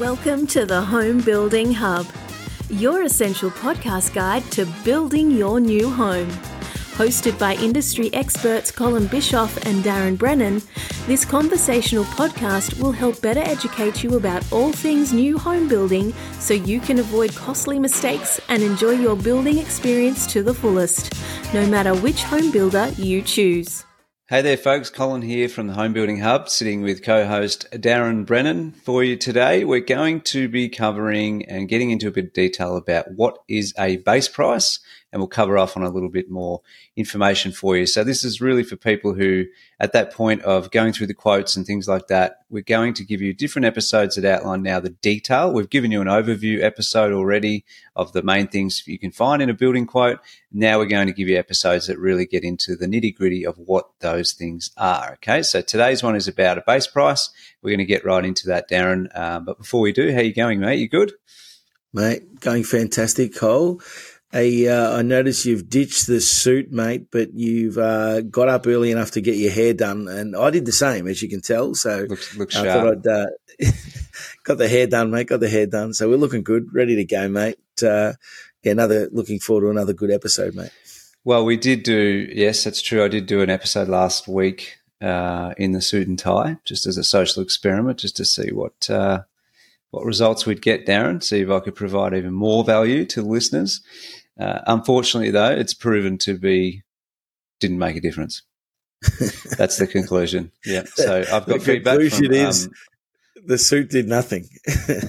Welcome to the Home Building Hub, your essential podcast guide to building your new home. Hosted by industry experts Colin Bischoff and Darren Brennan, this conversational podcast will help better educate you about all things new home building so you can avoid costly mistakes and enjoy your building experience to the fullest, no matter which home builder you choose. Hey there, folks. Colin here from the Home Building Hub, sitting with co host Darren Brennan for you today. We're going to be covering and getting into a bit of detail about what is a base price and we'll cover off on a little bit more information for you. So this is really for people who, at that point of going through the quotes and things like that, we're going to give you different episodes that outline now the detail. We've given you an overview episode already of the main things you can find in a building quote. Now we're going to give you episodes that really get into the nitty gritty of what those things are. Okay, so today's one is about a base price. We're going to get right into that, Darren. Um, but before we do, how you going, mate? You good? Mate, going fantastic, Cole. I, uh, I noticed you've ditched the suit, mate, but you've uh, got up early enough to get your hair done, and I did the same, as you can tell. So looks, looks I sharp. thought I'd uh, got the hair done, mate. Got the hair done, so we're looking good, ready to go, mate. Yeah, another looking forward to another good episode, mate. Well, we did do yes, that's true. I did do an episode last week uh, in the suit and tie, just as a social experiment, just to see what uh, what results we'd get, Darren. See if I could provide even more value to the listeners. Uh, unfortunately, though, it's proven to be didn't make a difference. That's the conclusion. Yeah. So I've got feedback. conclusion From, is um, the suit did nothing.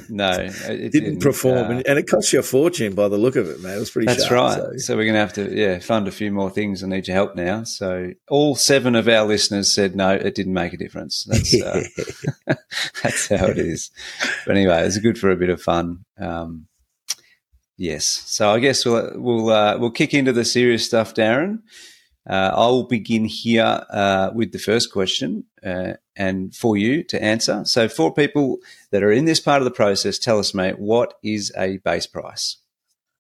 no, it didn't, didn't perform, uh, and, and it cost you a fortune by the look of it, man. It was pretty. That's sharp, right. so. So. we're going to have to, yeah, fund a few more things. I need your help now. So all seven of our listeners said no, it didn't make a difference. That's uh, that's how it is. But anyway, it's good for a bit of fun. Um, yes. So I guess we'll we'll uh, we'll kick into the serious stuff, Darren. Uh, I'll begin here uh, with the first question, uh, and for you to answer. So, for people that are in this part of the process, tell us, mate, what is a base price?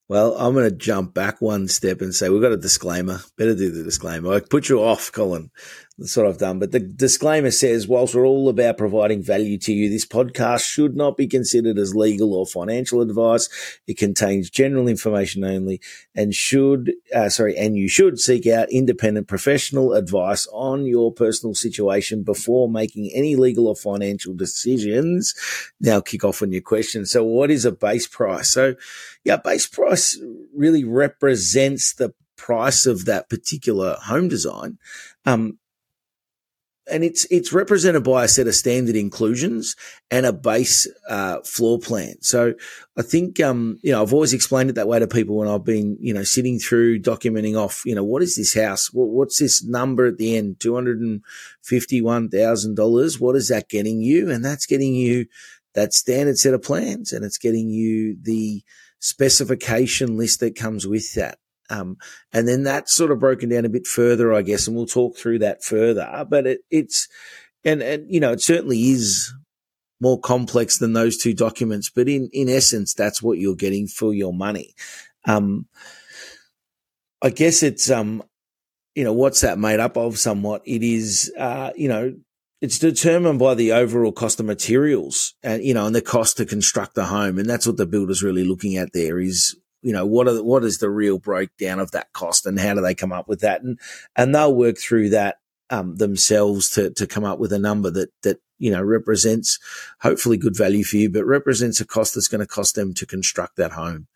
Well, I'm going to jump back one step and say we've got a disclaimer. Better do the disclaimer. I put you off, Colin. That's what I've done. But the disclaimer says, whilst we're all about providing value to you, this podcast should not be considered as legal or financial advice. It contains general information only and should, uh, sorry, and you should seek out independent professional advice on your personal situation before making any legal or financial decisions. Now kick off on your question. So what is a base price? So yeah, base price really represents the price of that particular home design. Um, and it's it's represented by a set of standard inclusions and a base uh, floor plan. So I think um, you know I've always explained it that way to people when I've been you know sitting through documenting off you know what is this house? What, what's this number at the end? Two hundred and fifty one thousand dollars. What is that getting you? And that's getting you that standard set of plans, and it's getting you the specification list that comes with that. Um, and then that's sort of broken down a bit further, I guess, and we'll talk through that further. But it, it's, and, and, you know, it certainly is more complex than those two documents, but in, in essence, that's what you're getting for your money. Um, I guess it's, um, you know, what's that made up of somewhat? It is, uh, you know, it's determined by the overall cost of materials and, you know, and the cost to construct the home. And that's what the builder's really looking at there is you know what are what is the real breakdown of that cost and how do they come up with that? And and they'll work through that um, themselves to to come up with a number that that you know represents hopefully good value for you but represents a cost that's going to cost them to construct that home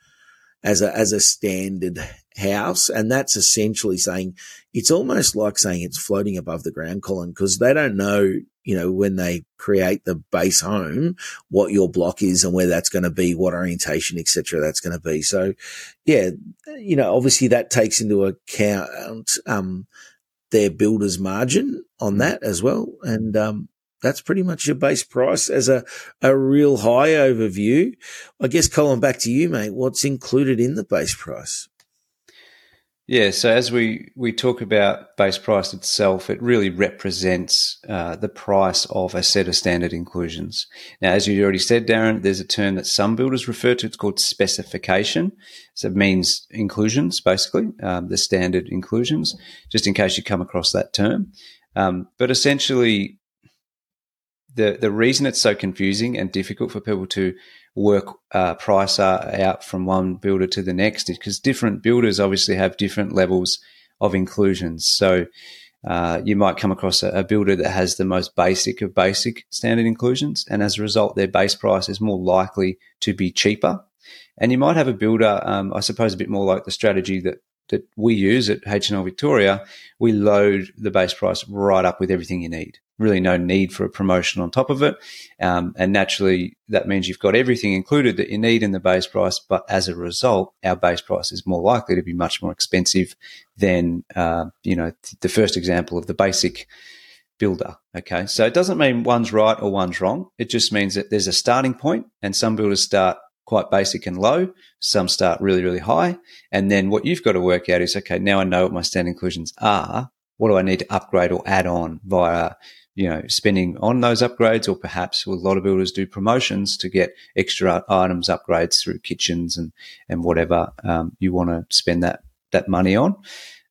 as a as a standard house. And that's essentially saying it's almost like saying it's floating above the ground colin because they don't know you know when they create the base home what your block is and where that's going to be what orientation etc that's going to be so yeah you know obviously that takes into account um their builder's margin on that as well and um that's pretty much your base price as a, a real high overview. I guess, Colin, back to you, mate. What's included in the base price? Yeah, so as we, we talk about base price itself, it really represents uh, the price of a set of standard inclusions. Now, as you already said, Darren, there's a term that some builders refer to. It's called specification. So it means inclusions, basically, um, the standard inclusions, just in case you come across that term. Um, but essentially, the the reason it's so confusing and difficult for people to work uh, price out from one builder to the next because different builders obviously have different levels of inclusions. So uh, you might come across a, a, builder that has the most basic of basic standard inclusions, and as a result, their base price is more likely to be cheaper. And you might have a builder, um, I suppose, a bit more like the strategy that that we use at H&L Victoria. We load the base price right up with everything you need really no need for a promotion on top of it. Um, and naturally, that means you've got everything included that you need in the base price. But as a result, our base price is more likely to be much more expensive than, uh, you know, the first example of the basic builder. Okay. So it doesn't mean one's right or one's wrong. It just means that there's a starting point and some builders start quite basic and low. Some start really, really high. And then what you've got to work out is, okay, now I know what my standard inclusions are. What do I need to upgrade or add on via you know, spending on those upgrades, or perhaps a lot of builders do promotions to get extra items upgrades through kitchens and and whatever um, you want to spend that that money on.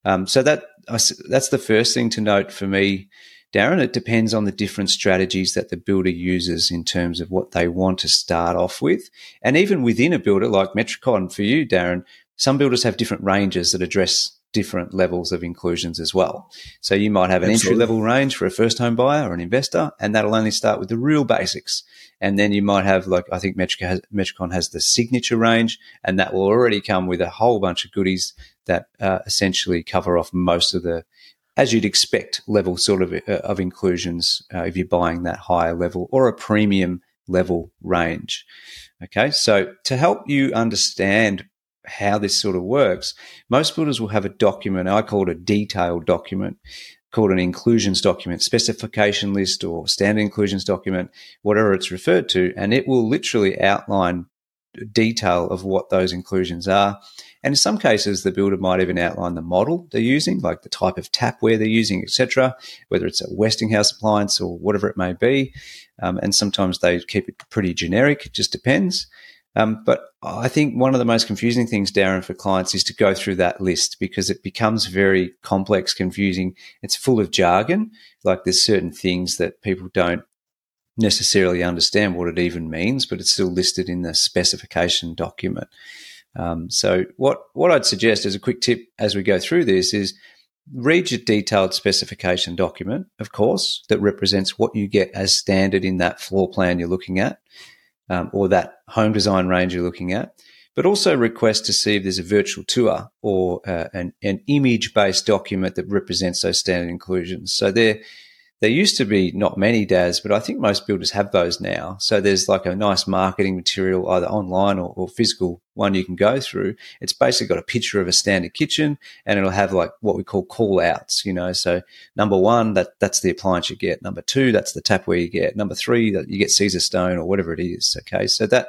Um, so that that's the first thing to note for me, Darren. It depends on the different strategies that the builder uses in terms of what they want to start off with, and even within a builder like Metricon for you, Darren. Some builders have different ranges that address different levels of inclusions as well. So you might have an entry level range for a first home buyer or an investor, and that'll only start with the real basics. And then you might have, like, I think Metricon has, Metricon has the signature range, and that will already come with a whole bunch of goodies that uh, essentially cover off most of the, as you'd expect, level sort of, uh, of inclusions uh, if you're buying that higher level or a premium level range. Okay. So to help you understand how this sort of works, most builders will have a document. I call it a detailed document called an inclusions document, specification list or standard inclusions document, whatever it's referred to. And it will literally outline detail of what those inclusions are. And in some cases, the builder might even outline the model they're using, like the type of tapware they're using, etc., whether it's a Westinghouse appliance or whatever it may be. Um, and sometimes they keep it pretty generic. It just depends. Um, but I think one of the most confusing things, Darren, for clients is to go through that list because it becomes very complex, confusing. It's full of jargon. Like there's certain things that people don't necessarily understand what it even means, but it's still listed in the specification document. Um, so what what I'd suggest as a quick tip as we go through this is read your detailed specification document, of course, that represents what you get as standard in that floor plan you're looking at um, or that home design range you're looking at, but also request to see if there's a virtual tour or uh, an, an image based document that represents those standard inclusions. So they're there used to be not many DAS, but I think most builders have those now. So there's like a nice marketing material, either online or, or, physical one you can go through. It's basically got a picture of a standard kitchen and it'll have like what we call call outs, you know. So number one, that that's the appliance you get. Number two, that's the tapware you get. Number three, that you get Caesarstone or whatever it is. Okay. So that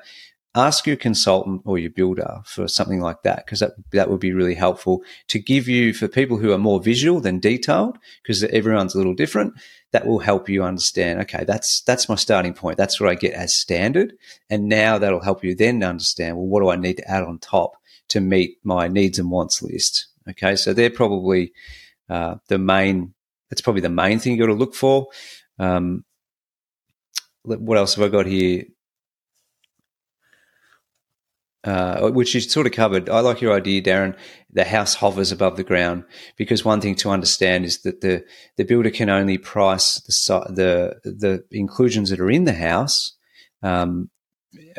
ask your consultant or your builder for something like that because that that would be really helpful to give you for people who are more visual than detailed because everyone's a little different that will help you understand okay that's that's my starting point. That's what I get as standard. And now that'll help you then understand well what do I need to add on top to meet my needs and wants list? Okay so they're probably uh, the main that's probably the main thing you got to look for. Um, what else have I got here uh, which is sort of covered. I like your idea, Darren. The house hovers above the ground because one thing to understand is that the the builder can only price the the the inclusions that are in the house, um,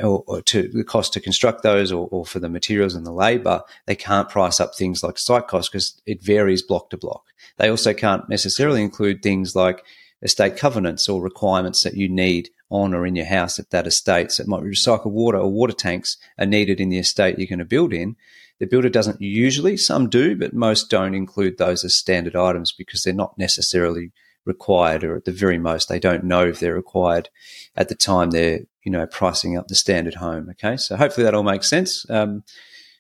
or, or, to the cost to construct those, or, or for the materials and the labour. They can't price up things like site costs because it varies block to block. They also can't necessarily include things like estate covenants or requirements that you need on or in your house at that estate. So it might be recycled water or water tanks are needed in the estate you're going to build in. The builder doesn't usually, some do, but most don't include those as standard items because they're not necessarily required, or at the very most, they don't know if they're required at the time they're, you know, pricing up the standard home. Okay. So hopefully that all makes sense. Um,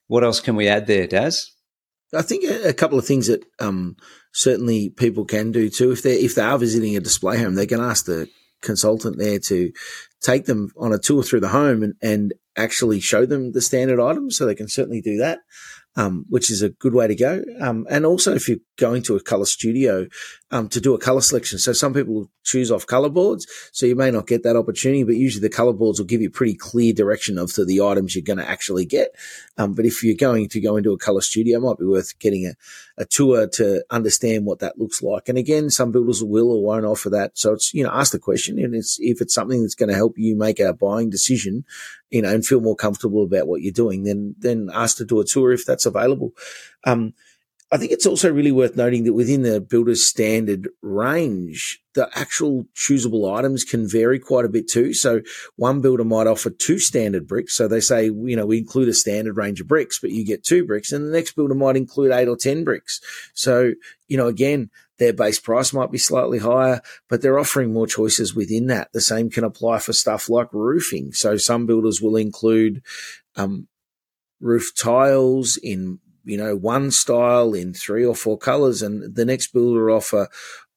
what else can we add there, Daz? I think a, couple of things that um, certainly people can do too. If they if they are visiting a display home, they can ask the consultant there to take them on a tour through the home and, and actually show them the standard items. So they can certainly do that. um, which is a good way to go. Um, and also if you're going to a color studio, um, to do a color selection. So some people choose off color boards. So you may not get that opportunity, but usually the color boards will give you pretty clear direction of to the items you're going to actually get. Um, but if you're going to go into a color studio, it might be worth getting a, a tour to understand what that looks like. And again, some builders will or won't offer that. So it's, you know, ask the question and it's, if it's something that's going to help you make a buying decision, you know, and feel more comfortable about what you're doing, then, then ask to do a tour if that's available. Um, I think it's also really worth noting that within the builder's standard range, the actual choosable items can vary quite a bit too. So one builder might offer two standard bricks. So they say, you know, we include a standard range of bricks, but you get two bricks. And the next builder might include eight or 10 bricks. So, you know, again, their base price might be slightly higher, but they're offering more choices within that. The same can apply for stuff like roofing. So some builders will include, um, roof tiles in you know, one style in three or four colors and the next builder offer,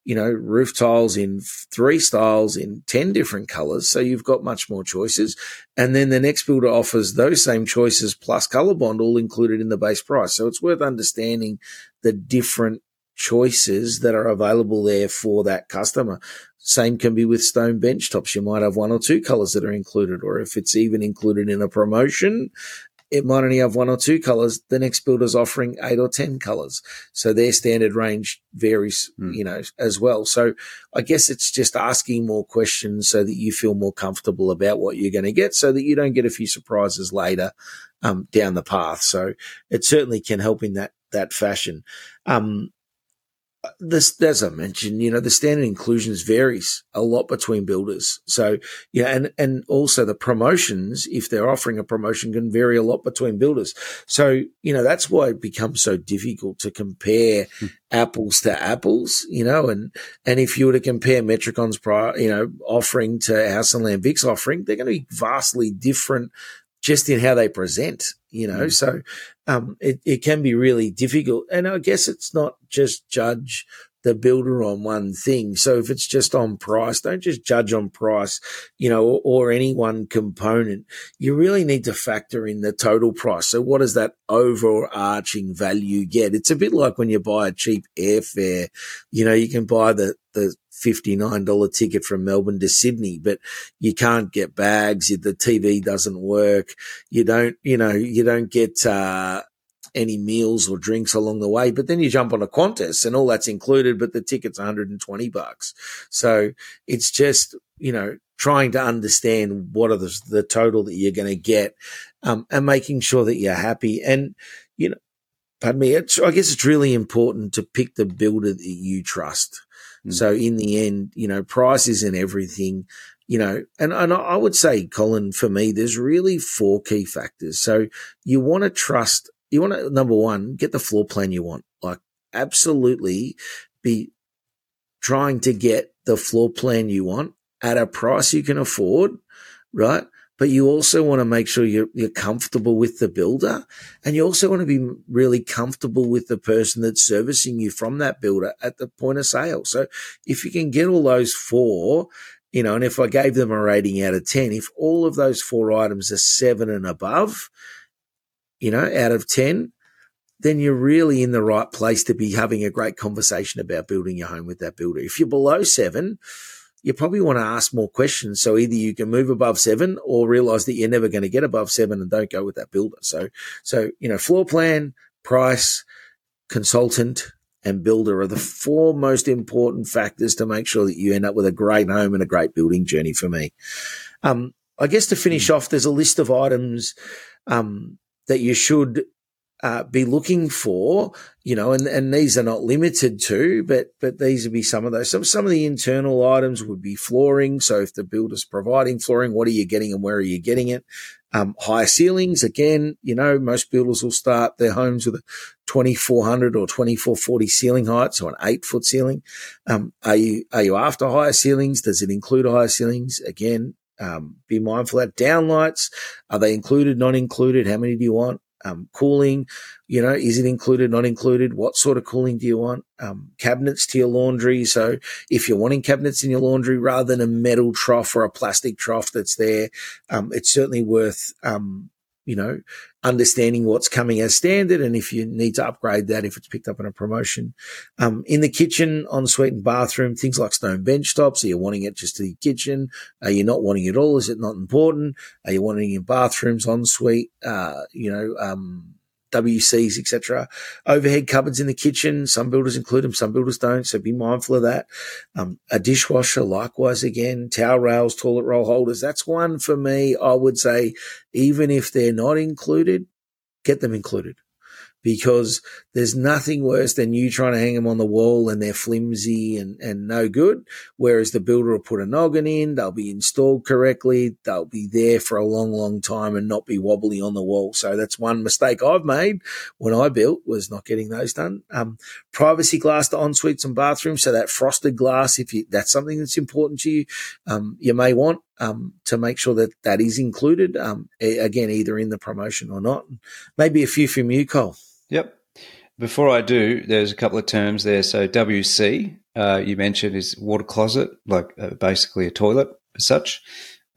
you know, roof tiles in three styles in 10 different colors. So you've got much more choices. And then the next builder offers those same choices plus Colorbond all included in the base price. So it's worth understanding the different choices that are available there for that customer. Same can be with stone bench tops. You might have one or two colors that are included, or if it's even included in a promotion, it might only have one or two colors. The next builder's offering eight or 10 colors. So their standard range varies, mm. you know, as well. So I guess it's just asking more questions so that you feel more comfortable about what you're going to get so that you don't get a few surprises later, um, down the path. So it certainly can help in that, that fashion. Um, this, as I mentioned, you know, the standard inclusions varies a lot between builders. So, yeah, and, and also the promotions, if they're offering a promotion can vary a lot between builders. So, you know, that's why it becomes so difficult to compare hmm. apples to apples, you know, and, and if you were to compare Metricon's prior, you know, offering to House and Land Vic's offering, they're going to be vastly different just in how they present, you know. Mm. So um, it, it can be really difficult. And I guess it's not just judge the builder on one thing. So if it's just on price, don't just judge on price, you know, or, or, any one component. You really need to factor in the total price. So what does that overarching value get? It's a bit like when you buy a cheap airfare, you know, you can buy the, the $59 ticket from Melbourne to Sydney, but you can't get bags. The TV doesn't work. You don't, you know, you don't get, uh, any meals or drinks along the way. But then you jump on a Qantas and all that's included, but the ticket's 120 bucks. So it's just, you know, trying to understand what are the, the total that you're going to get, um, and making sure that you're happy. And, you know, pardon me, I guess it's really important to pick the builder that you trust. Mm. So in the end, you know, price isn't everything, you know, and, and I would say, Colin, for me, there's really four key factors. So you want to trust, you want to, number one, get the floor plan you want. Like absolutely be trying to get the floor plan you want at a price you can afford, right? But you also want to make sure you're, you're comfortable with the builder and you also want to be really comfortable with the person that's servicing you from that builder at the point of sale. So if you can get all those four, you know, and if I gave them a rating out of 10, if all of those four items are seven and above, you know, out of 10, then you're really in the right place to be having a great conversation about building your home with that builder. If you're below seven, you probably want to ask more questions. So either you can move above seven or realize that you're never going to get above seven and don't go with that builder. So, so, you know, floor plan, price, consultant and builder are the four most important factors to make sure that you end up with a great home and a great building journey for me. Um, I guess to finish off, there's a list of items, um, that you should uh, be looking for, you know, and, and these are not limited to, but, but these would be some of those. Some, some of the internal items would be flooring. So if the builder's providing flooring, what are you getting and where are you getting it? Um, higher ceilings. Again, you know, most builders will start their homes with a 2400 or 2440 ceiling height. So an eight foot ceiling. Um, are you, are you after higher ceilings? Does it include higher ceilings? Again, um, be mindful that downlights. Are they included, not included? How many do you want? Um, cooling, you know, is it included, not included? What sort of cooling do you want? Um, cabinets to your laundry. So if you're wanting cabinets in your laundry rather than a metal trough or a plastic trough that's there, um, it's certainly worth, um, you know, understanding what's coming as standard and if you need to upgrade that if it's picked up in a promotion. Um, in the kitchen, ensuite and bathroom, things like stone bench tops. Are you wanting it just to the kitchen? Are you not wanting it all? Is it not important? Are you wanting in bathrooms, ensuite, uh, you know, um, WCs, etc. Overhead cupboards in the kitchen. Some builders include them, some builders don't. So be mindful of that. Um, a dishwasher, likewise, again, towel rails, toilet roll holders. That's one for me. I would say, even if they're not included, get them included because there's nothing worse than you trying to hang them on the wall and they're flimsy and, and no good. Whereas the builder will put a noggin in, they'll be installed correctly, they'll be there for a long, long time and not be wobbly on the wall. So that's one mistake I've made when I built was not getting those done. Um, privacy glass to en-suites and bathrooms. So that frosted glass, if you, that's something that's important to you, um, you may want um, to make sure that that is included. Um, again, either in the promotion or not. Maybe a few from you, Cole. Yep. Before I do, there's a couple of terms there. So WC, uh, you mentioned, is water closet, like uh, basically a toilet as such.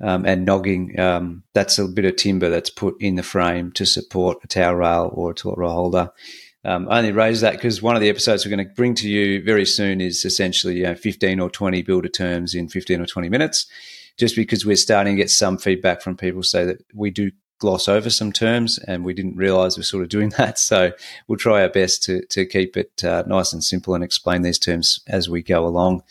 Um, and nogging, um, that's a bit of timber that's put in the frame to support a towel rail or a toilet roll holder. Um, I only raise that because one of the episodes we're going to bring to you very soon is essentially you know, 15 or 20 builder terms in 15 or 20 minutes, just because we're starting to get some feedback from people say that we do gloss over some terms, and we didn't realize we're sort of doing that. So we'll try our best to, to keep it uh, nice and simple and explain these terms as we go along.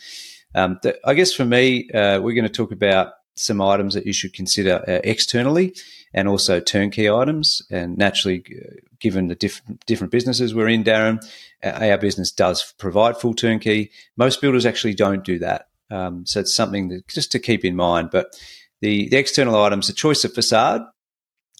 Um, the, I guess for me, uh, we're going to talk about some items that you should consider uh, externally and also turnkey items. And naturally, given the different different businesses we're in, Darren, uh, our business does provide full turnkey. Most builders actually don't do that. Um, so it's something that just to keep in mind. But the, the external items, the choice of facade,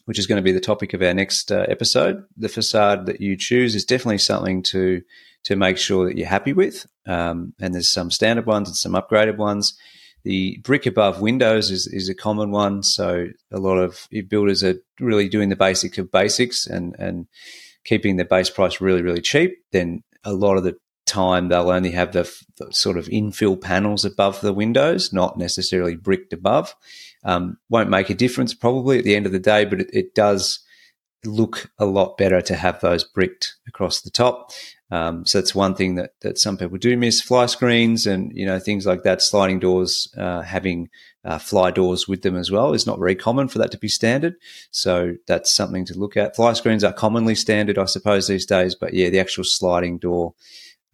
which is going to be the topic of our next uh, episode. The facade that you choose is definitely something to to make sure that you're happy with. Um, and there's some standard ones and some upgraded ones. The brick above windows is, is a common one. So a lot of builders are really doing the basic of basics and, and keeping their base price really, really cheap. Then a lot of the time they'll only have the, the sort of infill panels above the windows, not necessarily bricked above. Um, won't make a difference probably at the end of the day, but it, it, does look a lot better to have those bricked across the top. Um, so that's one thing that, that some people do miss. Fly screens and you know things like that. Sliding doors uh, having uh, fly doors with them as well is not very common for that to be standard. So that's something to look at. Fly screens are commonly standard, I suppose, these days. But yeah, the actual sliding door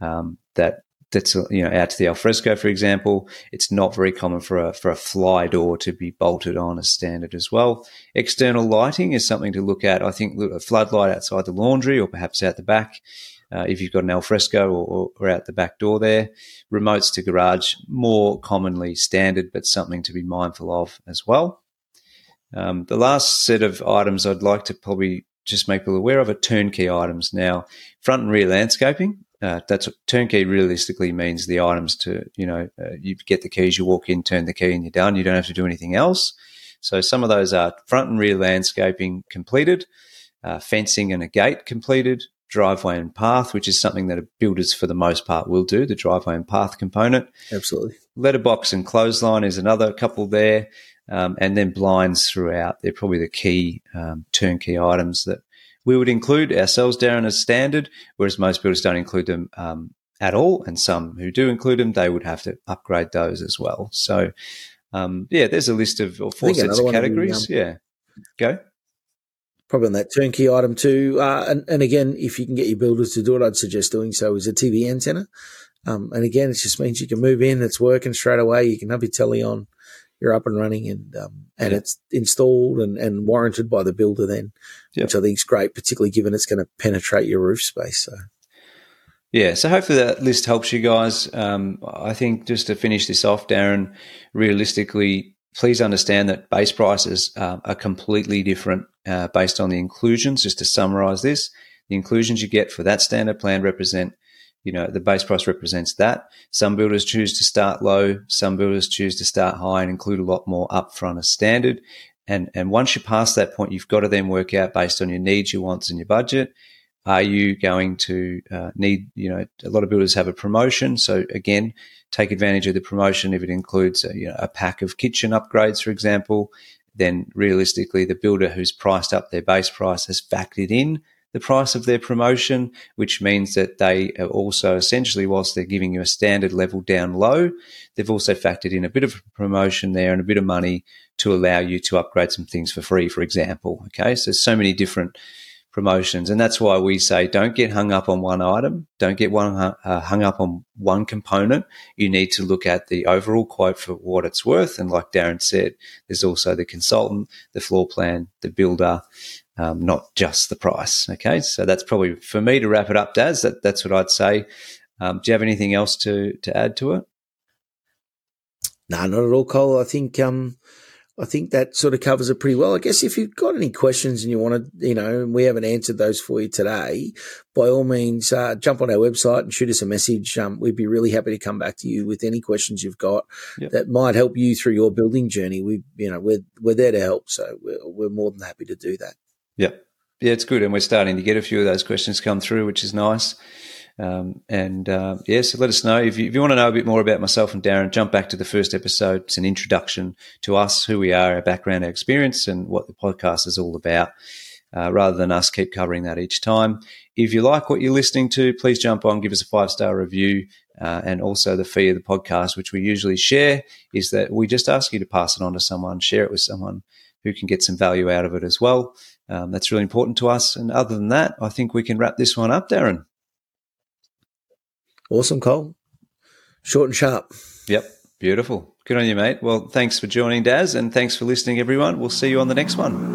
um, that that's you know out to the alfresco, for example, it's not very common for a for a fly door to be bolted on as standard as well. External lighting is something to look at. I think a floodlight outside the laundry or perhaps out the back. Uh, if you've got an alfresco or, or, out the back door there, remotes to garage more commonly standard, but something to be mindful of as well. Um, the last set of items I'd like to probably just make people aware of are turnkey items. Now, front and rear landscaping uh, that's turnkey realistically means the items to you know uh, you get the keys you walk in turn the key and you're done. You don't have to do anything else. So some of those are front and rear landscaping completed uh, fencing and a gate completed driveway and path which is something that builders for the most part will do the driveway and path component. Absolutely. Letterbox and clothesline is another couple there um, and then blinds throughout. They're probably the key um, turnkey items that we would include ourselves, Darren, as standard, whereas most builders don't include them um, at all. And some who do include them, they would have to upgrade those as well. So, um, yeah, there's a list of four sets of categories. Be, um, yeah. Go. Probably on that turnkey item too. Uh, and, and, again, if you can get your builders to do it, I'd suggest doing so is a TV antenna. Um, and again, it just means you can move in, it's working straight away. You can have your telly on you're up and running and um, and it's installed and, and warranted by the builder then, which I think is great, particularly given it's going to penetrate your roof space. So. Yeah, so hopefully that list helps you guys. Um, I think just to finish this off, Darren, realistically, please understand that base prices uh, are completely different uh, based on the inclusions. Just to summarize this, the inclusions you get for that standard plan represent you know, the base price represents that. Some builders choose to start low. Some builders choose to start high and include a lot more upfront as standard. And, and once you pass that point, you've got to then work out based on your needs, your wants, and your budget. Are you going to uh, need, you know, a lot of builders have a promotion. So again, take advantage of the promotion if it includes a, you know, a pack of kitchen upgrades, for example. then realistically, the builder who's priced up their base price has factored in the price of their promotion, which means that they are also essentially, whilst they're giving you a standard level down low, they've also factored in a bit of promotion there and a bit of money to allow you to upgrade some things for free, for example. Okay. So, there's so many different promotions. And that's why we say don't get hung up on one item. Don't get one uh, hung up on one component. You need to look at the overall quote for what it's worth. And like Darren said, there's also the consultant, the floor plan, the builder, um, not just the price. Okay, so that's probably for me to wrap it up, Daz. That, that's what I'd say. Um, do you have anything else to to add to it? No, not at all, Cole. I think um, I think that sort of covers it pretty well. I guess if you've got any questions and you want to, you know, we haven't answered those for you today, by all means, uh, jump on our website and shoot us a message. Um, we'd be really happy to come back to you with any questions you've got yep. that might help you through your building journey. We, you know, we're we're there to help, so we're, we're more than happy to do that. Yeah. Yeah, it's good. And we're starting to get a few of those questions come through, which is nice. Um, and uh, yeah, so let us know if you, if you, want to know a bit more about myself and Darren. Jump back to the first episode. It's an introduction to us, who we are, our background, our experience, and what the podcast is all about. Uh, rather than us keep covering that each time. If you like what you're listening to, please jump on, give us a five star review. Uh, and also the fee of the podcast, which we usually share, is that we just ask you to pass it on to someone, share it with someone who can get some value out of it as well. Um, that's really important to us. And other than that, I think we can wrap this one up, Darren. Awesome, Cole. Short and sharp. Yep. Beautiful. Good on you, mate. Well, thanks for joining, Daz, and thanks for listening, everyone. We'll see you on the next one.